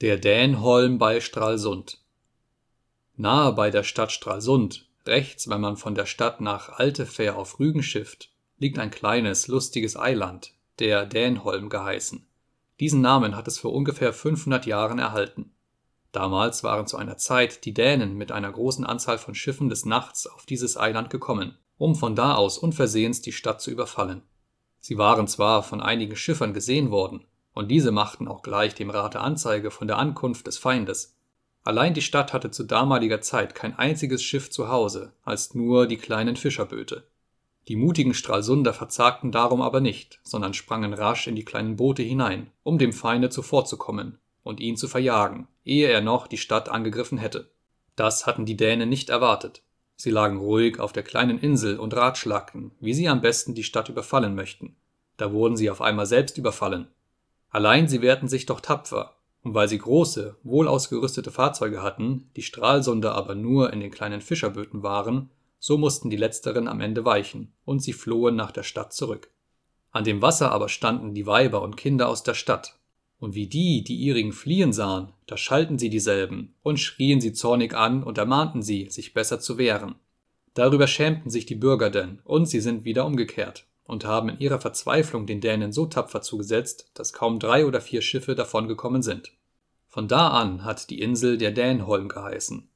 Der Dänholm bei Stralsund Nahe bei der Stadt Stralsund, rechts wenn man von der Stadt nach Altefähr auf Rügen schifft, liegt ein kleines, lustiges Eiland, der Dänholm geheißen. Diesen Namen hat es vor ungefähr 500 Jahren erhalten. Damals waren zu einer Zeit die Dänen mit einer großen Anzahl von Schiffen des Nachts auf dieses Eiland gekommen, um von da aus unversehens die Stadt zu überfallen. Sie waren zwar von einigen Schiffern gesehen worden, und diese machten auch gleich dem Rate Anzeige von der Ankunft des Feindes. Allein die Stadt hatte zu damaliger Zeit kein einziges Schiff zu Hause, als nur die kleinen Fischerböte. Die mutigen Stralsunder verzagten darum aber nicht, sondern sprangen rasch in die kleinen Boote hinein, um dem Feinde zuvorzukommen und ihn zu verjagen, ehe er noch die Stadt angegriffen hätte. Das hatten die Dänen nicht erwartet. Sie lagen ruhig auf der kleinen Insel und ratschlagten, wie sie am besten die Stadt überfallen möchten. Da wurden sie auf einmal selbst überfallen Allein sie wehrten sich doch tapfer, und weil sie große, wohl ausgerüstete Fahrzeuge hatten, die Stralsunder aber nur in den kleinen Fischerböten waren, so mussten die letzteren am Ende weichen, und sie flohen nach der Stadt zurück. An dem Wasser aber standen die Weiber und Kinder aus der Stadt, und wie die die ihrigen fliehen sahen, da schalten sie dieselben und schrien sie zornig an und ermahnten sie, sich besser zu wehren. Darüber schämten sich die Bürger denn, und sie sind wieder umgekehrt und haben in ihrer Verzweiflung den Dänen so tapfer zugesetzt, dass kaum drei oder vier Schiffe davongekommen sind. Von da an hat die Insel der Dänholm geheißen.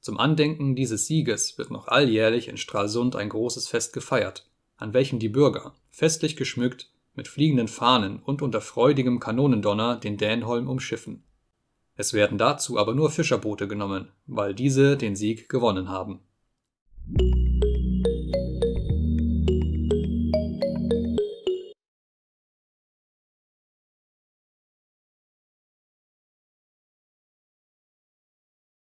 Zum Andenken dieses Sieges wird noch alljährlich in Stralsund ein großes Fest gefeiert, an welchem die Bürger, festlich geschmückt, mit fliegenden Fahnen und unter freudigem Kanonendonner den Dänholm umschiffen. Es werden dazu aber nur Fischerboote genommen, weil diese den Sieg gewonnen haben